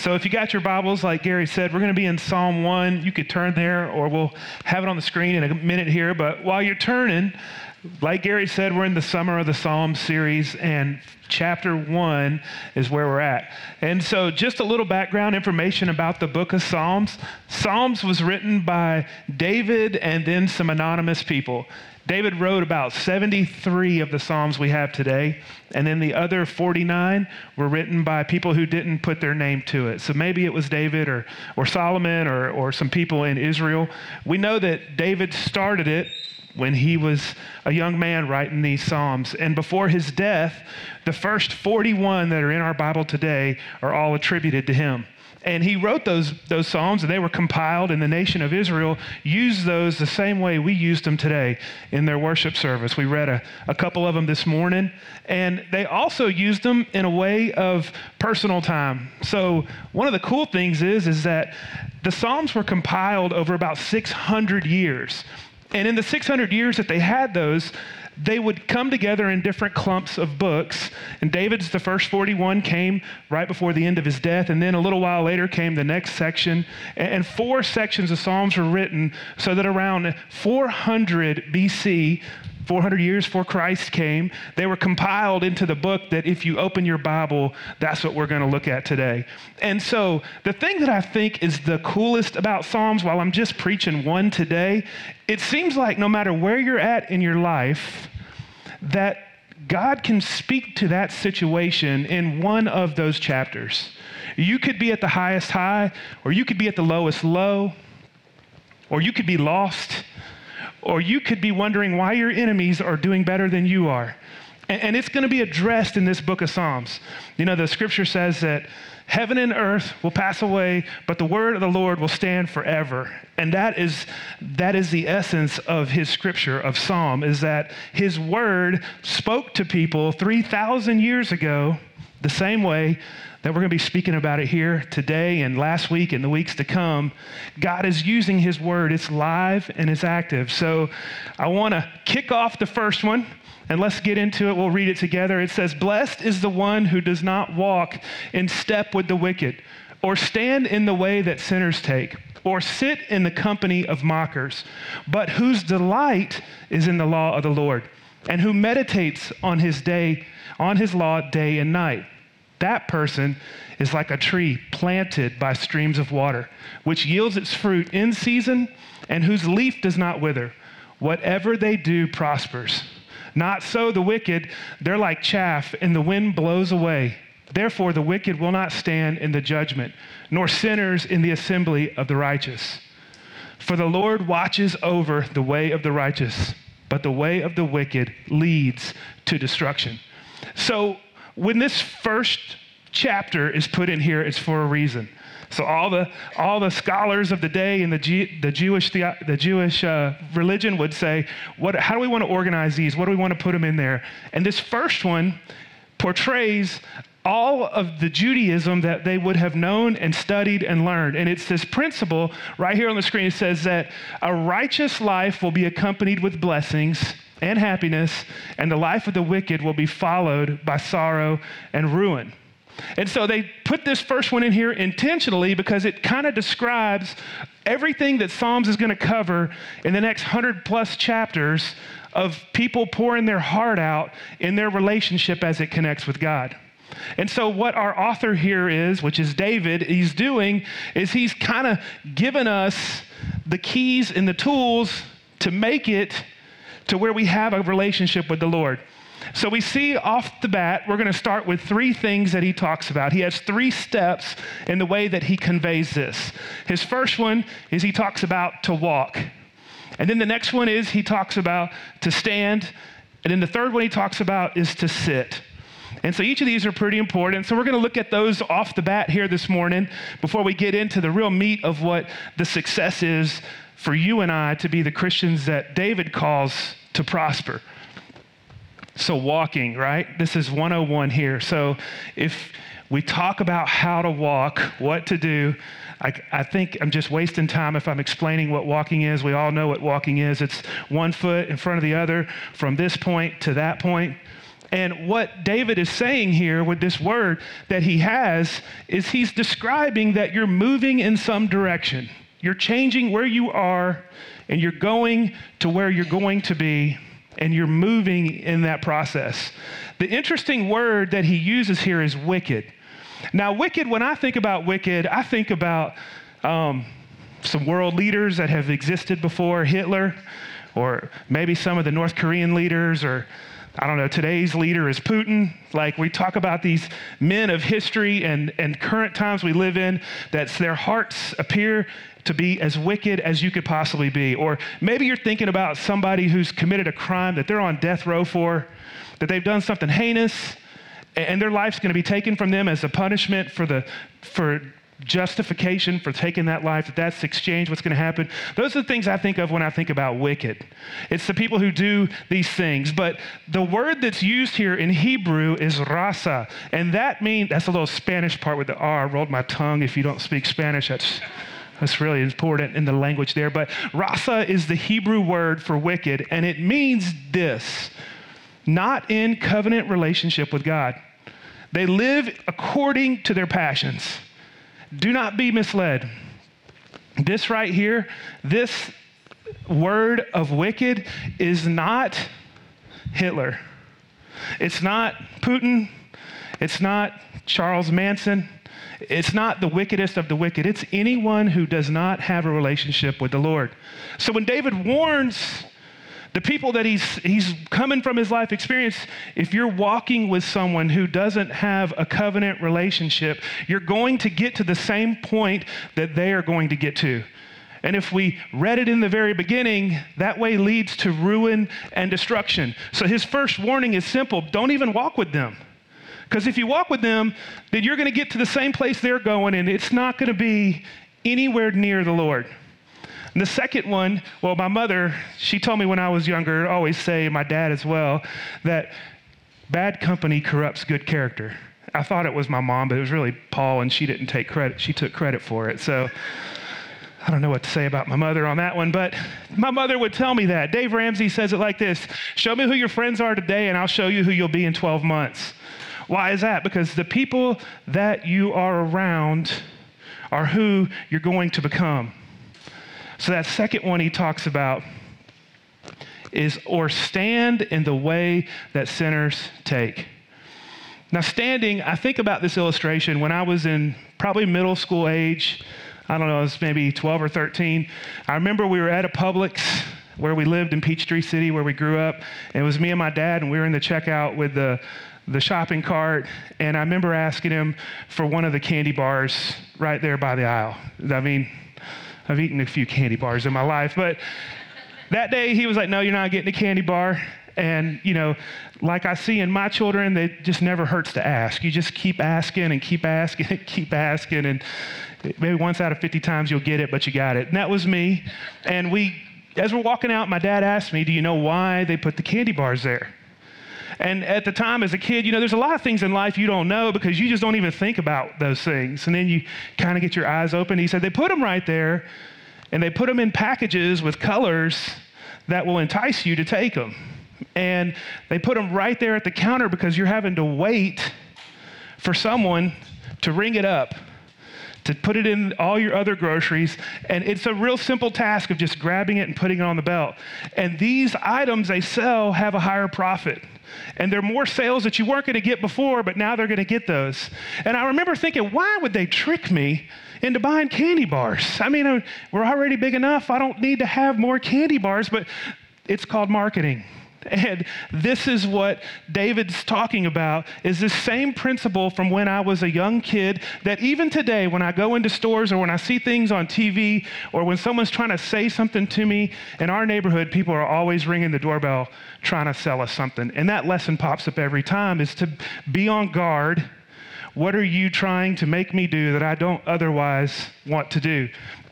So if you got your Bibles, like Gary said, we're going to be in Psalm 1. You could turn there, or we'll have it on the screen in a minute here. But while you're turning, like Gary said, we're in the Summer of the Psalms series, and chapter one is where we're at. And so, just a little background information about the book of Psalms Psalms was written by David and then some anonymous people. David wrote about 73 of the Psalms we have today, and then the other 49 were written by people who didn't put their name to it. So maybe it was David or, or Solomon or, or some people in Israel. We know that David started it when he was a young man writing these Psalms. And before his death, the first 41 that are in our Bible today are all attributed to him. And he wrote those, those Psalms, and they were compiled, and the nation of Israel used those the same way we used them today in their worship service. We read a, a couple of them this morning, and they also used them in a way of personal time. So, one of the cool things is, is that the Psalms were compiled over about 600 years. And in the 600 years that they had those, they would come together in different clumps of books. And David's, the first 41, came right before the end of his death. And then a little while later came the next section. And four sections of Psalms were written so that around 400 BC, 400 years before Christ came, they were compiled into the book that if you open your Bible, that's what we're going to look at today. And so, the thing that I think is the coolest about Psalms, while I'm just preaching one today, it seems like no matter where you're at in your life, that God can speak to that situation in one of those chapters. You could be at the highest high, or you could be at the lowest low, or you could be lost or you could be wondering why your enemies are doing better than you are. And, and it's going to be addressed in this book of Psalms. You know, the scripture says that heaven and earth will pass away, but the word of the Lord will stand forever. And that is, that is the essence of his scripture of Psalm, is that his word spoke to people 3,000 years ago the same way that we're going to be speaking about it here today and last week and the weeks to come. God is using His Word. It's live and it's active. So I want to kick off the first one. And let's get into it. We'll read it together. It says, Blessed is the one who does not walk in step with the wicked, or stand in the way that sinners take, or sit in the company of mockers, but whose delight is in the law of the Lord, and who meditates on his day, on his law day and night. That person is like a tree planted by streams of water, which yields its fruit in season and whose leaf does not wither. Whatever they do prospers. Not so the wicked, they're like chaff, and the wind blows away. Therefore, the wicked will not stand in the judgment, nor sinners in the assembly of the righteous. For the Lord watches over the way of the righteous, but the way of the wicked leads to destruction. So, when this first chapter is put in here, it's for a reason. So all the all the scholars of the day in the, G, the Jewish the, the Jewish uh, religion would say, what, how do we want to organize these? What do we want to put them in there? And this first one portrays all of the Judaism that they would have known and studied and learned. And it's this principle right here on the screen. It says that a righteous life will be accompanied with blessings and happiness, and the life of the wicked will be followed by sorrow and ruin. And so they put this first one in here intentionally because it kind of describes everything that Psalms is going to cover in the next 100 plus chapters of people pouring their heart out in their relationship as it connects with God. And so, what our author here is, which is David, he's doing is he's kind of given us the keys and the tools to make it to where we have a relationship with the Lord. So we see off the bat, we're going to start with three things that he talks about. He has three steps in the way that he conveys this. His first one is he talks about to walk. And then the next one is he talks about to stand. And then the third one he talks about is to sit. And so each of these are pretty important. So we're going to look at those off the bat here this morning before we get into the real meat of what the success is for you and I to be the Christians that David calls to prosper. So, walking, right? This is 101 here. So, if we talk about how to walk, what to do, I, I, think I'm just wasting time if I'm explaining what walking is. We all know what walking is it's one foot in front of the other from this point to that point. And what David is saying here with this word that he has is he's describing that you're moving in some direction. You're changing where you are and you're going to where you're going to be and you're moving in that process. The interesting word that he uses here is wicked. Now, wicked, when I think about wicked, I think about um, some world leaders that have existed before Hitler, or maybe some of the North Korean leaders, or I don't know, today's leader is Putin. Like we talk about these men of history and, and current times we live in, that their hearts appear to be as wicked as you could possibly be. Or maybe you're thinking about somebody who's committed a crime that they're on death row for, that they've done something heinous, and their life's going to be taken from them as a punishment for the for justification for taking that life, that that's exchange, what's going to happen. Those are the things I think of when I think about wicked. It's the people who do these things. But the word that's used here in Hebrew is rasa. And that means, that's a little Spanish part with the R. rolled my tongue. If you don't speak Spanish, that's. That's really important in the language there. But rasa is the Hebrew word for wicked, and it means this not in covenant relationship with God. They live according to their passions. Do not be misled. This right here, this word of wicked is not Hitler. It's not Putin. It's not Charles Manson. It's not the wickedest of the wicked. It's anyone who does not have a relationship with the Lord. So when David warns the people that he's, he's coming from his life experience, if you're walking with someone who doesn't have a covenant relationship, you're going to get to the same point that they are going to get to. And if we read it in the very beginning, that way leads to ruin and destruction. So his first warning is simple don't even walk with them. Because if you walk with them, then you're going to get to the same place they're going, and it's not going to be anywhere near the Lord. And the second one, well, my mother, she told me when I was younger, always say, my dad as well, that bad company corrupts good character. I thought it was my mom, but it was really Paul, and she didn't take credit. She took credit for it. So I don't know what to say about my mother on that one, but my mother would tell me that. Dave Ramsey says it like this Show me who your friends are today, and I'll show you who you'll be in 12 months. Why is that? Because the people that you are around are who you're going to become. So that second one he talks about is or stand in the way that sinners take. Now, standing, I think about this illustration when I was in probably middle school age. I don't know, it was maybe 12 or 13. I remember we were at a Publix where we lived in Peachtree City, where we grew up. And It was me and my dad, and we were in the checkout with the, the shopping cart. And I remember asking him for one of the candy bars right there by the aisle. I mean, I've eaten a few candy bars in my life, but that day he was like, No, you're not getting a candy bar. And, you know, like I see in my children, it just never hurts to ask. You just keep asking and keep asking and keep asking. And maybe once out of 50 times you'll get it, but you got it. And that was me. And we, as we're walking out, my dad asked me, Do you know why they put the candy bars there? And at the time, as a kid, you know, there's a lot of things in life you don't know because you just don't even think about those things. And then you kind of get your eyes open. He said, they put them right there, and they put them in packages with colors that will entice you to take them. And they put them right there at the counter because you're having to wait for someone to ring it up to put it in all your other groceries. And it's a real simple task of just grabbing it and putting it on the belt. And these items they sell have a higher profit. And they're more sales that you weren't going to get before, but now they're going to get those. And I remember thinking, why would they trick me into buying candy bars? I mean, uh, we're already big enough. I don't need to have more candy bars, but it's called marketing. And this is what David's talking about is this same principle from when I was a young kid that even today when I go into stores or when I see things on TV or when someone's trying to say something to me in our neighborhood, people are always ringing the doorbell trying to sell us something. And that lesson pops up every time is to be on guard. What are you trying to make me do that I don't otherwise want to do?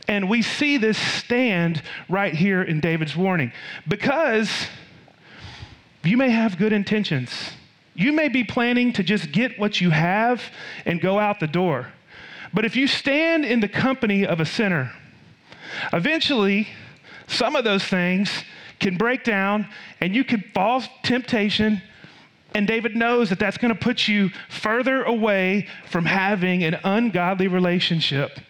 And we see this stand right here in David's warning because you may have good intentions. You may be planning to just get what you have and go out the door. But if you stand in the company of a sinner, eventually some of those things can break down and you can fall temptation And David knows that that's going to put you further away from having an ungodly relationship.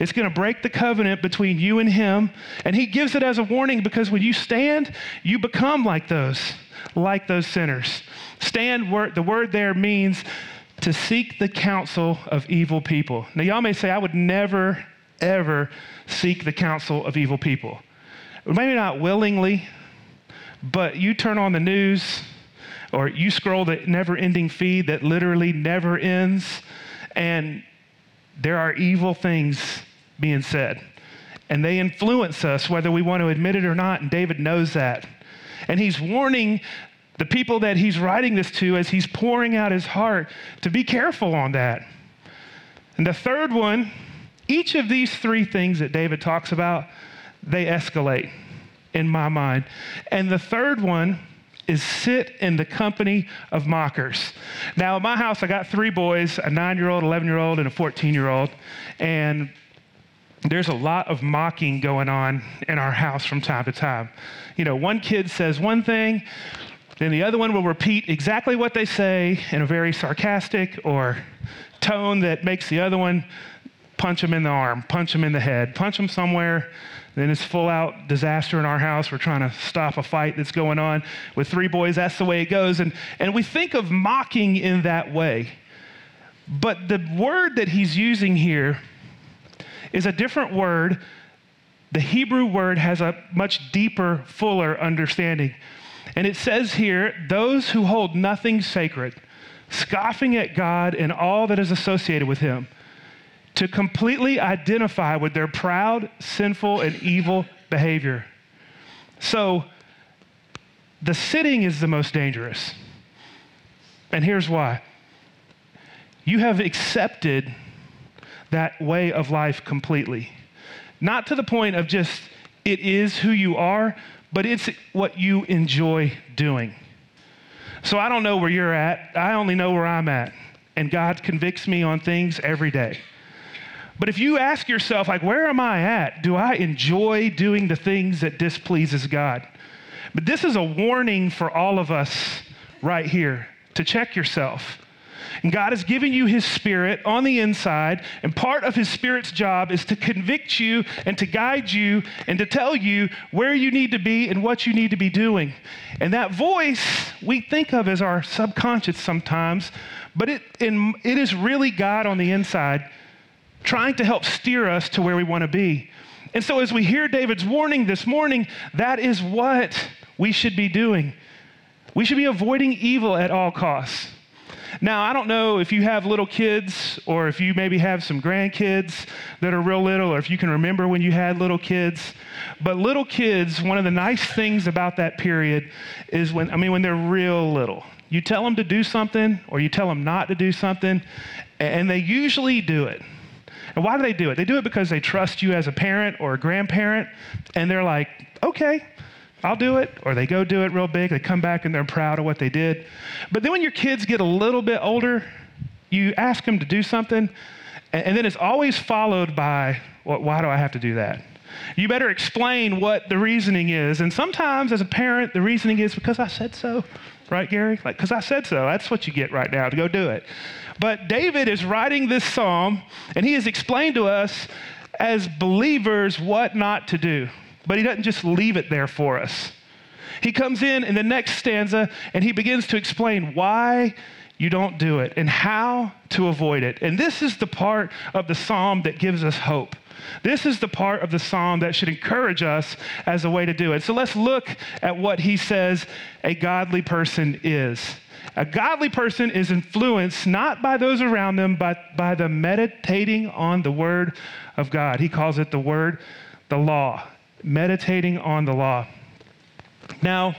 It's going to break the covenant between you and him. And he gives it as a warning because when you stand, you become like those, like those sinners. Stand, word, the word there means to seek the counsel of evil people. Now, y'all may say, I would never, ever seek the counsel of evil people. Maybe not willingly, but you turn on the news or you scroll the never ending feed that literally never ends, and there are evil things being said. And they influence us whether we want to admit it or not, and David knows that. And he's warning the people that he's writing this to as he's pouring out his heart to be careful on that. And the third one, each of these three things that David talks about, they escalate in my mind. And the third one is sit in the company of mockers. Now, at my house, I got three boys a nine year old, 11 year old, and a 14 year old. And there's a lot of mocking going on in our house from time to time. You know, one kid says one thing, then the other one will repeat exactly what they say in a very sarcastic or tone that makes the other one punch him in the arm, punch him in the head, punch him somewhere. Then it's full out disaster in our house. We're trying to stop a fight that's going on with three boys. That's the way it goes. And, and we think of mocking in that way. But the word that he's using here is a different word. The Hebrew word has a much deeper, fuller understanding. And it says here, those who hold nothing sacred, scoffing at God and all that is associated with him, to completely identify with their proud, sinful, and evil behavior. So, the sitting is the most dangerous. And here's why you have accepted that way of life completely. Not to the point of just, it is who you are, but it's what you enjoy doing. So I don't know where you're at. I only know where I'm at. And God convicts me on things every day. But if you ask yourself, like, where am I at? Do I enjoy doing the things that displeases God? But this is a warning for all of us right here to check yourself. And God has given you His Spirit on the inside, and part of His Spirit's job is to convict you and to guide you and to tell you where you need to be and what you need to be doing. And that voice we think of as our subconscious sometimes, but it, in, it is really God on the inside trying to help steer us to where we want to be. And so, as we hear David's warning this morning, that is what we should be doing. We should be avoiding evil at all costs. Now, I don't know if you have little kids or if you maybe have some grandkids that are real little or if you can remember when you had little kids. But little kids, one of the nice things about that period is when, I mean, when they're real little. You tell them to do something or you tell them not to do something, and they usually do it. And why do they do it? They do it because they trust you as a parent or a grandparent, and they're like, okay, I'll do it. Or they go do it real big, they come back and they're proud of what they did. But then when your kids get a little bit older, you ask them to do something, and, then it's always followed by, well, why do I have to do that? You better explain what the reasoning is. And sometimes, as a parent, the reasoning is because I said so, right, Gary? Like, because I said so. That's what you get right now to go do it. But David is writing this psalm, and he has explained to us as believers what not to do. But he doesn't just leave it there for us. He comes in in the next stanza and he begins to explain why you don't do it and how to avoid it. And this is the part of the psalm that gives us hope. This is the part of the psalm that should encourage us as a way to do it. So let's look at what he says a godly person is. A godly person is influenced not by those around them, but by the meditating on the word of God. He calls it the word, the law. Meditating on the law. Now,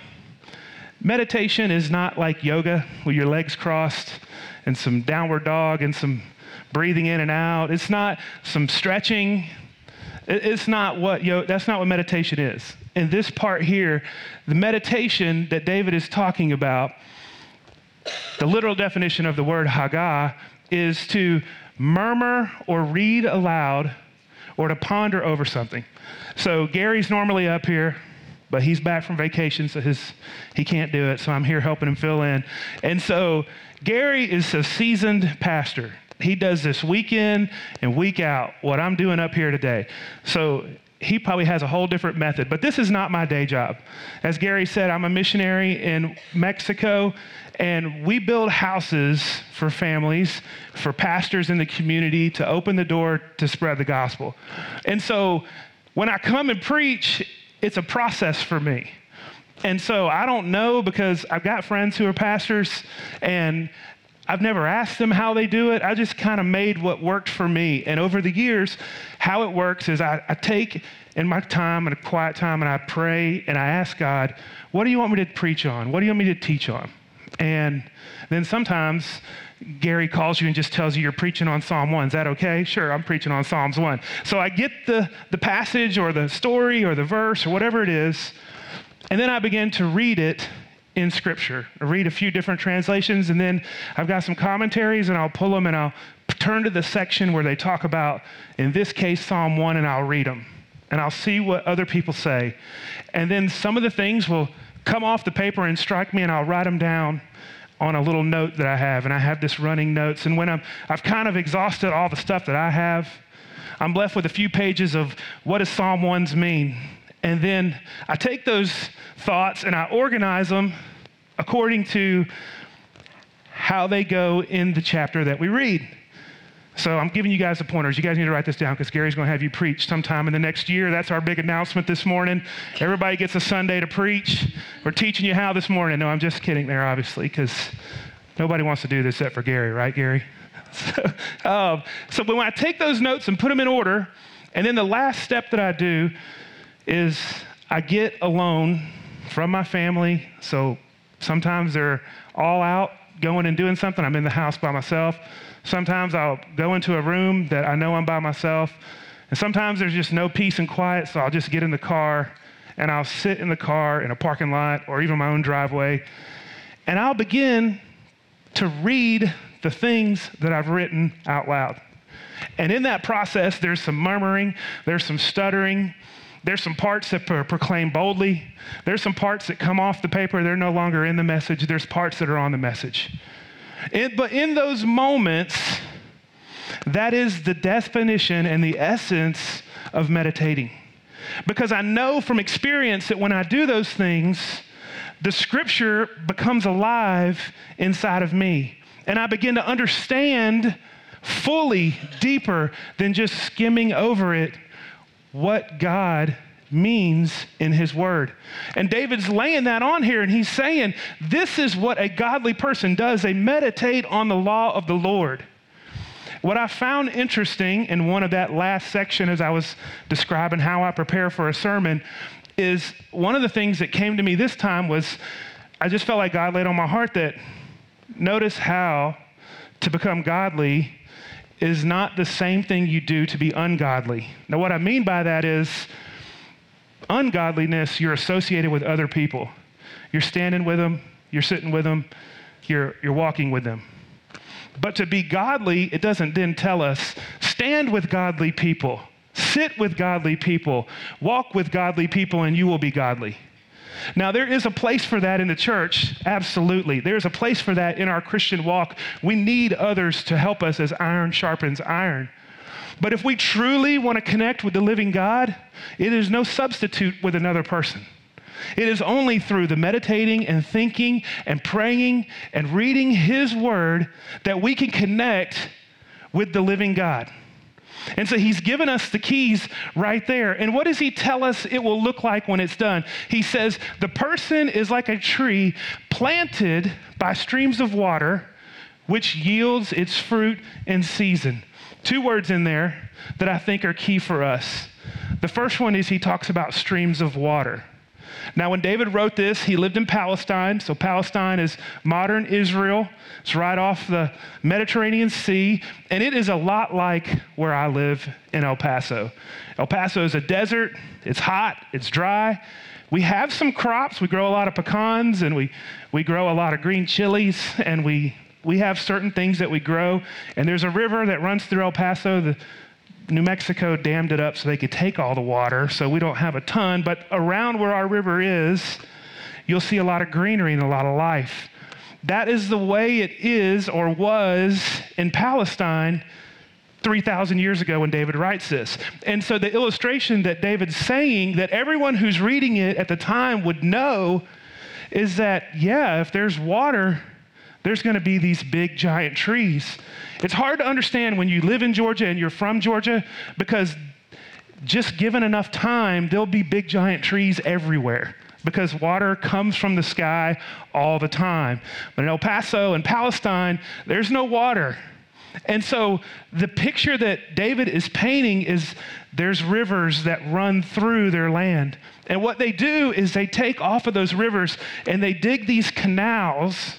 meditation is not like yoga with your legs crossed and some downward dog and some breathing in and out. It's not some stretching. It's not what yo, that's not what meditation is. In this part here, the meditation that David is talking about the literal definition of the word haggah is to murmur or read aloud or to ponder over something. So Gary's normally up here but he's back from vacation, so his, he can't do it. So I'm here helping him fill in. And so Gary is a seasoned pastor. He does this week in and week out, what I'm doing up here today. So he probably has a whole different method, but this is not my day job. As Gary said, I'm a missionary in Mexico, and we build houses for families, for pastors in the community to open the door to spread the gospel. And so when I come and preach, it's a process for me. And so I don't know because I've got friends who are pastors and I've never asked them how they do it. I just kind of made what worked for me. And over the years, how it works is I, I take in my time and a quiet time and I pray and I ask God, what do you want me to preach on? What do you want me to teach on? And then sometimes Gary calls you and just tells you you're preaching on Psalm 1. Is that okay? Sure, I'm preaching on Psalms 1. So I get the, the passage or the story or the verse or whatever it is, and then I begin to read it in Scripture. I read a few different translations, and then I've got some commentaries, and I'll pull them and I'll turn to the section where they talk about, in this case, Psalm 1, and I'll read them. And I'll see what other people say. And then some of the things will come off the paper and strike me, and I'll write them down on a little note that I have. And I have this running notes. And when I'm, I've kind of exhausted all the stuff that I have, I'm left with a few pages of what does Psalm 1s mean? And then I take those thoughts and I organize them according to how they go in the chapter that we read. So I'm giving you guys the pointers. You guys need to write this down because Gary's going to have you preach sometime in the next year. That's our big announcement this morning. Everybody gets a Sunday to preach. We're teaching you how this morning. No, I'm just kidding there, obviously, because nobody wants to do this except for Gary, right, Gary? So, um, so when I take those notes and put them in order, and then the last step that I do is I get alone from my family. So sometimes they're all out going and doing something. I'm in the house by myself. Sometimes I'll go into a room that I know I'm by myself. And sometimes there's just no peace and quiet, so I'll just get in the car and I'll sit in the car in a parking lot or even my own driveway. And I'll begin to read the things that I've written out loud. And in that process, there's some murmuring, there's some stuttering, there's some parts that pro- proclaim boldly. There's some parts that come off the paper, they're no longer in the message. There's parts that are on the message. It, but in those moments, that is the definition and the essence of meditating. Because I know from experience that when I do those things, the scripture becomes alive inside of me. And I begin to understand fully, deeper than just skimming over it what God means in his word. And David's laying that on here and he's saying, This is what a godly person does. They meditate on the law of the Lord. What I found interesting in one of that last section as I was describing how I prepare for a sermon is one of the things that came to me this time was I just felt like God laid on my heart that notice how to become godly is not the same thing you do to be ungodly. Now, what I mean by that is ungodliness, you're associated with other people. You're standing with them, you're sitting with them, you're, you're walking with them. But to be godly, it doesn't then tell us stand with godly people, sit with godly people, walk with godly people, and you will be godly. Now, there is a place for that in the church, absolutely. There's a place for that in our Christian walk. We need others to help us as iron sharpens iron. But if we truly want to connect with the living God, it is no substitute with another person. It is only through the meditating and thinking and praying and reading His Word that we can connect with the living God. And so he's given us the keys right there. And what does he tell us it will look like when it's done? He says, The person is like a tree planted by streams of water, which yields its fruit in season. Two words in there that I think are key for us. The first one is he talks about streams of water. Now, when David wrote this, he lived in Palestine. So, Palestine is modern Israel. It's right off the Mediterranean Sea. And it is a lot like where I live in El Paso. El Paso is a desert, it's hot, it's dry. We have some crops. We grow a lot of pecans and we, we grow a lot of green chilies and we, we have certain things that we grow. And there's a river that runs through El Paso. The, New Mexico dammed it up so they could take all the water, so we don't have a ton. But around where our river is, you'll see a lot of greenery and a lot of life. That is the way it is or was in Palestine 3,000 years ago when David writes this. And so the illustration that David's saying that everyone who's reading it at the time would know is that, yeah, if there's water, there's going to be these big giant trees. It's hard to understand when you live in Georgia and you're from Georgia because just given enough time, there'll be big giant trees everywhere because water comes from the sky all the time. But in El Paso and Palestine, there's no water. And so the picture that David is painting is there's rivers that run through their land. And what they do is they take off of those rivers and they dig these canals,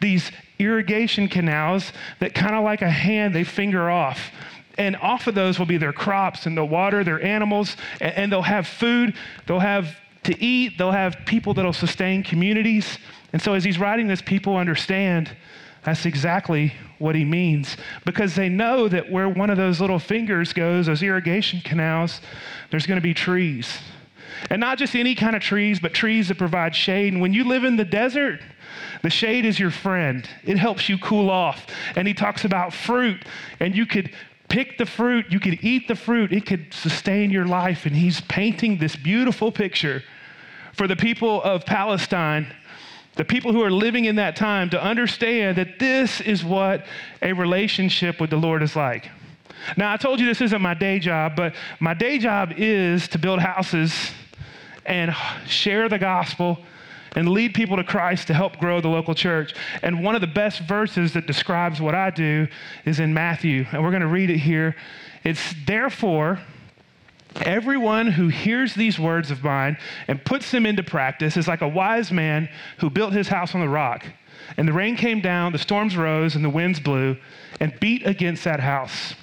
these irrigation canals that kind of like a hand they finger off. And off of those will be their crops and they'll water their animals and, and they'll have food, they'll have to eat, they'll have people that'll sustain communities. And so as he's writing this, people understand that's exactly what he means because they know that where one of those little fingers goes, those irrigation canals, there's going to be trees. And not just any kind of trees, but trees that provide shade. And when you live in the desert, the shade is your friend. It helps you cool off. And he talks about fruit, and you could pick the fruit, you could eat the fruit, it could sustain your life. And he's painting this beautiful picture for the people of Palestine the people who are living in that time to understand that this is what a relationship with the Lord is like. Now, I told you this isn't my day job, but my day job is to build houses and share the gospel and lead people to Christ to help grow the local church. And one of the best verses that describes what I do is in Matthew, and we're going to read it here. It's therefore, Everyone who hears these words of mine and puts them into practice is like a wise man who built his house on the rock. And the rain came down, the storms rose, and the winds blew and beat against that house.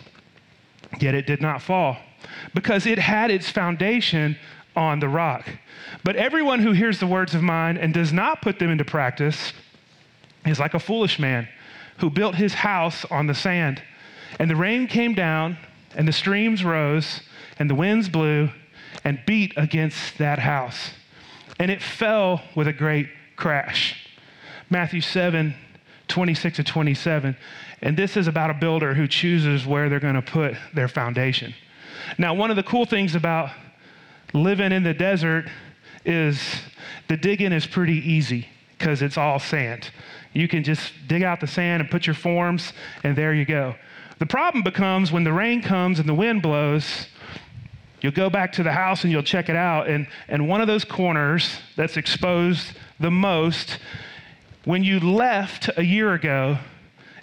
Yet it did not fall because it had its foundation on the rock. But everyone who hears the words of mine and does not put them into practice is like a foolish man who built his house on the sand. And the rain came down, and the streams rose and the winds blew and beat against that house, and it fell with a great crash. Matthew 7 26 to 27. And this is about a builder who chooses where they're going to put their foundation. Now, one of the cool things about living in the desert is the digging is pretty easy because it's all sand. You can just dig out the sand and put your forms, and there you go. The problem becomes when the rain comes and the wind blows, You'll go back to the house and you'll check it out. And, and one of those corners that's exposed the most, when you left a year ago,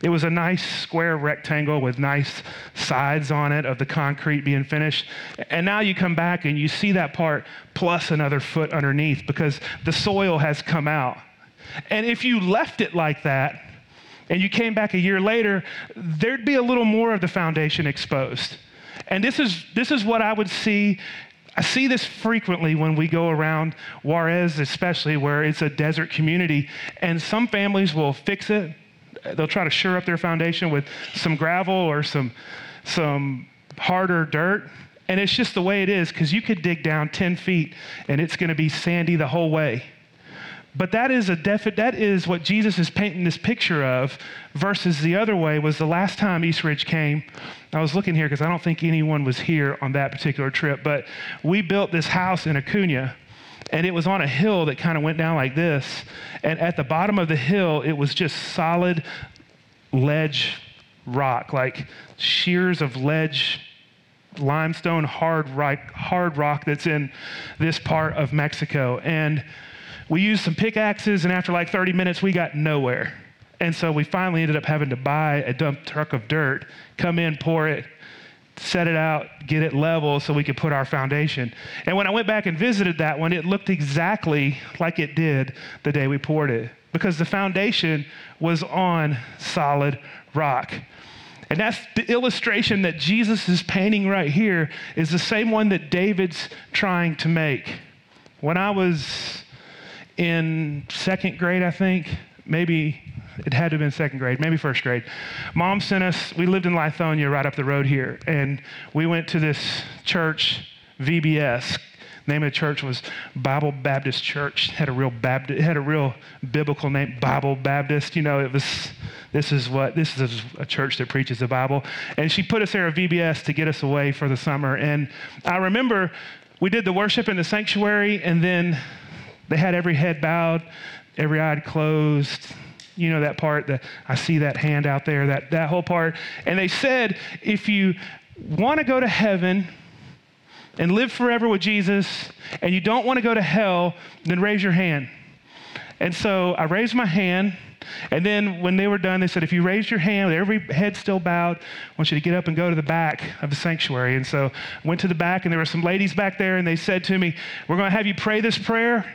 it was a nice square rectangle with nice sides on it of the concrete being finished. And now you come back and you see that part plus another foot underneath because the soil has come out. And if you left it like that and you came back a year later, there'd be a little more of the foundation exposed. And this is, this is what I would see. I see this frequently when we go around Juarez, especially where it's a desert community. And some families will fix it. They'll try to shore up their foundation with some gravel or some, some harder dirt. And it's just the way it is because you could dig down 10 feet and it's going to be sandy the whole way. But that is a defi- that is what Jesus is painting this picture of versus the other way was the last time East Ridge came. I was looking here because I don't think anyone was here on that particular trip, but we built this house in Acuna and it was on a hill that kind of went down like this. And at the bottom of the hill, it was just solid ledge rock, like shears of ledge limestone hard rock, hard rock that's in this part of Mexico. And we used some pickaxes, and after like 30 minutes, we got nowhere. And so we finally ended up having to buy a dump truck of dirt, come in, pour it, set it out, get it level so we could put our foundation. And when I went back and visited that one, it looked exactly like it did the day we poured it because the foundation was on solid rock. And that's the illustration that Jesus is painting right here is the same one that David's trying to make. When I was in second grade, I think, maybe It had to have been second grade, maybe first grade. Mom sent us, we lived in Lithonia right up the road here, and we went to this church, VBS. Name of the church was Bible Baptist Church. Had a real Baptist, had a real biblical name, Bible Baptist. You know, it was this is what this is a church that preaches the Bible. And she put us there at VBS to get us away for the summer. And I remember we did the worship in the sanctuary, and then they had every head bowed, every eye closed. You know that part that I see that hand out there, that, that whole part. And they said, if you want to go to heaven and live forever with Jesus, and you don't want to go to hell, then raise your hand. And so I raised my hand. And then when they were done, they said, if you raise your hand with every head still bowed, I want you to get up and go to the back of the sanctuary. And so I went to the back, and there were some ladies back there, and they said to me, We're going to have you pray this prayer.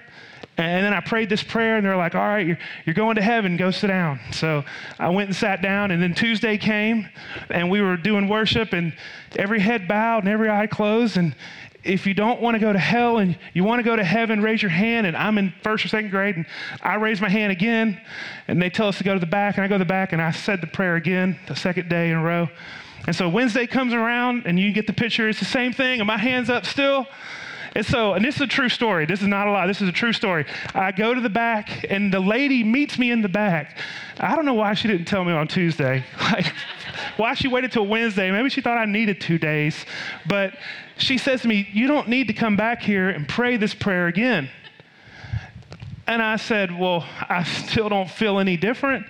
And then I prayed this prayer, and they're like, All right, you're, you're going to heaven, go sit down. So I went and sat down, and then Tuesday came, and we were doing worship, and every head bowed and every eye closed. And if you don't want to go to hell and you want to go to heaven, raise your hand. And I'm in first or second grade, and I raise my hand again, and they tell us to go to the back, and I go to the back, and I said the prayer again, the second day in a row. And so Wednesday comes around, and you get the picture. It's the same thing, and my hand's up still. And so, and this is a true story. This is not a lie. This is a true story. I go to the back, and the lady meets me in the back. I don't know why she didn't tell me on Tuesday. Like, why she waited till Wednesday. Maybe she thought I needed two days. But she says to me, You don't need to come back here and pray this prayer again. And I said, Well, I still don't feel any different,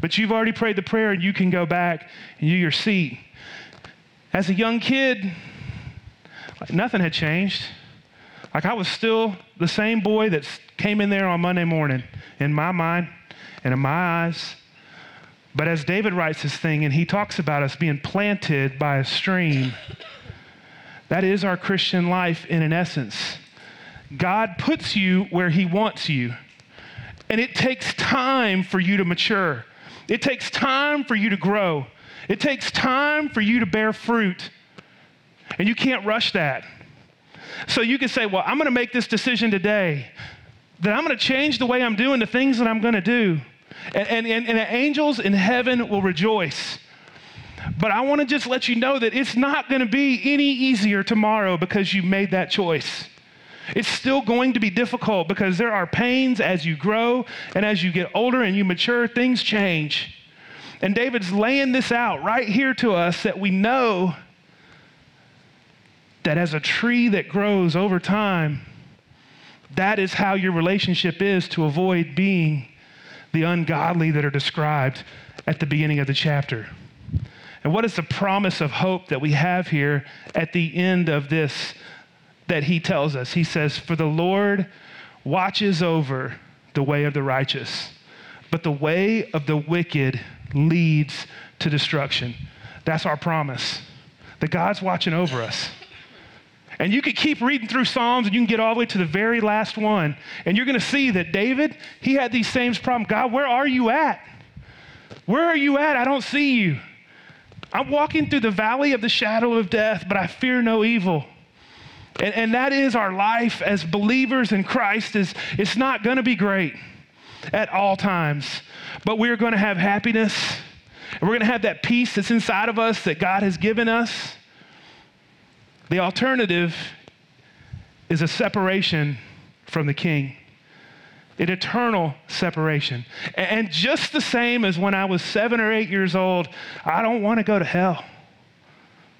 but you've already prayed the prayer and you can go back and you your seat. As a young kid, like nothing had changed. Like I was still the same boy that came in there on Monday morning in my mind and in my eyes. But as David writes this thing and he talks about us being planted by a stream, that is our Christian life in an essence. God puts you where he wants you. And it takes time for you to mature. It takes time for you to grow. It takes time for you to bear fruit. And you can't rush that. So you can say, well, I'm going to make this decision today that I'm going to change the way I'm doing the things that I'm going to do. And, and, and, and the angels in heaven will rejoice. But I want to just let you know that it's not going to be any easier tomorrow because you made that choice. It's still going to be difficult because there are pains as you grow and as you get older and you mature, things change. And David's laying this out right here to us that we know that as a tree that grows over time, that is how your relationship is to avoid being the ungodly that are described at the beginning of the chapter. And what is the promise of hope that we have here at the end of this that he tells us? He says, For the Lord watches over the way of the righteous, but the way of the wicked leads to destruction. That's our promise. That God's watching over us. And you could keep reading through Psalms and you can get all the way to the very last one. And you're going to see that David, he had these same problems. God, where are you at? Where are you at? I don't see you. I'm walking through the valley of the shadow of death, but I fear no evil. And, and that is our life as believers in Christ is it's not going to be great at all times, but we're going to have happiness and we're going to have that peace that's inside of us that God has given us. The alternative is a separation from the king, an eternal separation. And just the same as when I was seven or eight years old, I don't want to go to hell.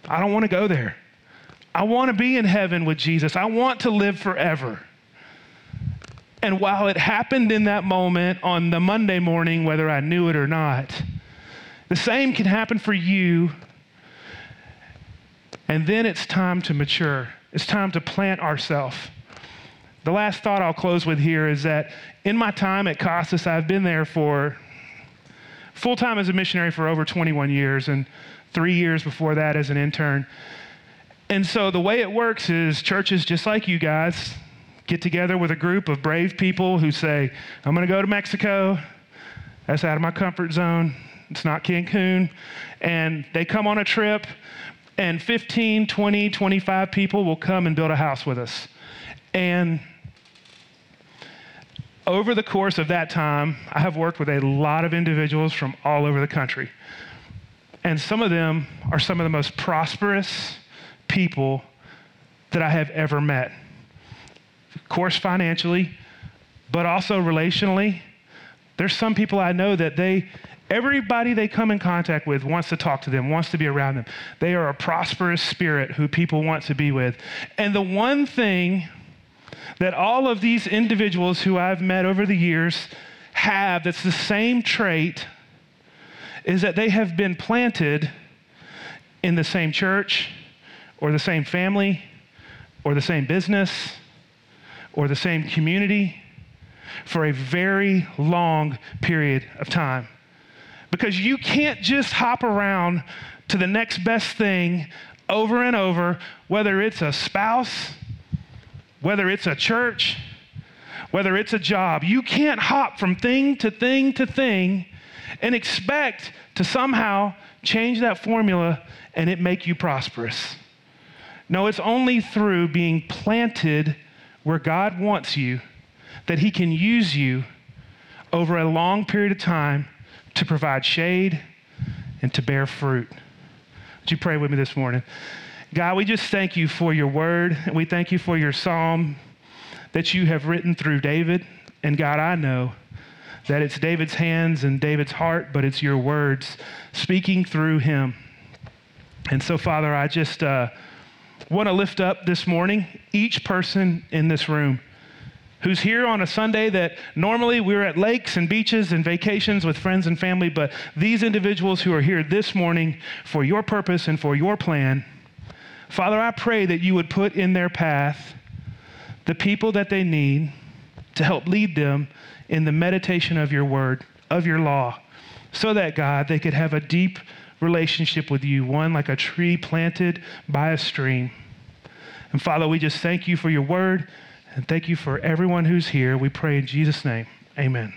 I don't want to go there. I want to be in heaven with Jesus. I want to live forever. And while it happened in that moment on the Monday morning, whether I knew it or not, the same can happen for you and then it's time to mature. It's time to plant ourselves. The last thought I'll close with here is that in my time at Casas, I've been there for full time as a missionary for over 21 years and three years before that as an intern. And so the way it works is churches just like you guys get together with a group of brave people who say, I'm going to go to Mexico. That's out of my comfort zone. It's not Cancun. And they come on a trip and 15, 20, 25 people will come and build a house with us. And over the course of that time, I have worked with a lot of individuals from all over the country. And some of them are some of the most prosperous people that I have ever met. Of course, financially, but also relationally. There's some people I know that they, everybody they come in contact with wants to talk to them, wants to be around them. They are a prosperous spirit who people want to be with. And the one thing that all of these individuals who I've met over the years have that's the same trait is that they have been planted in the same church or the same family or the same business or the same community for a very long period of time. Because you can't just hop around to the next best thing over and over, whether it's a spouse, whether it's a church, whether it's a job. You can't hop from thing to thing to thing and expect to somehow change that formula and it make you prosperous. No, it's only through being planted where God wants you that He can use you over a long period of time to provide shade and to bear fruit. Would you pray with me this morning? God, we just thank you for your word, and we thank you for your psalm that you have written through David. And God, I know that it's David's hands and David's heart, but it's your words speaking through him. And so, Father, I just uh, want to lift up this morning each person in this room who's here on a Sunday that normally we're at lakes and beaches and vacations with friends and family, but these individuals who are here this morning for your purpose and for your plan. Father, I pray that you would put in their path the people that they need to help lead them in the meditation of your word, of your law, so that, God, they could have a deep relationship with you, one like a tree planted by a stream. And Father, we just thank you for your word and thank you for everyone who's here. We pray in Jesus' name. Amen.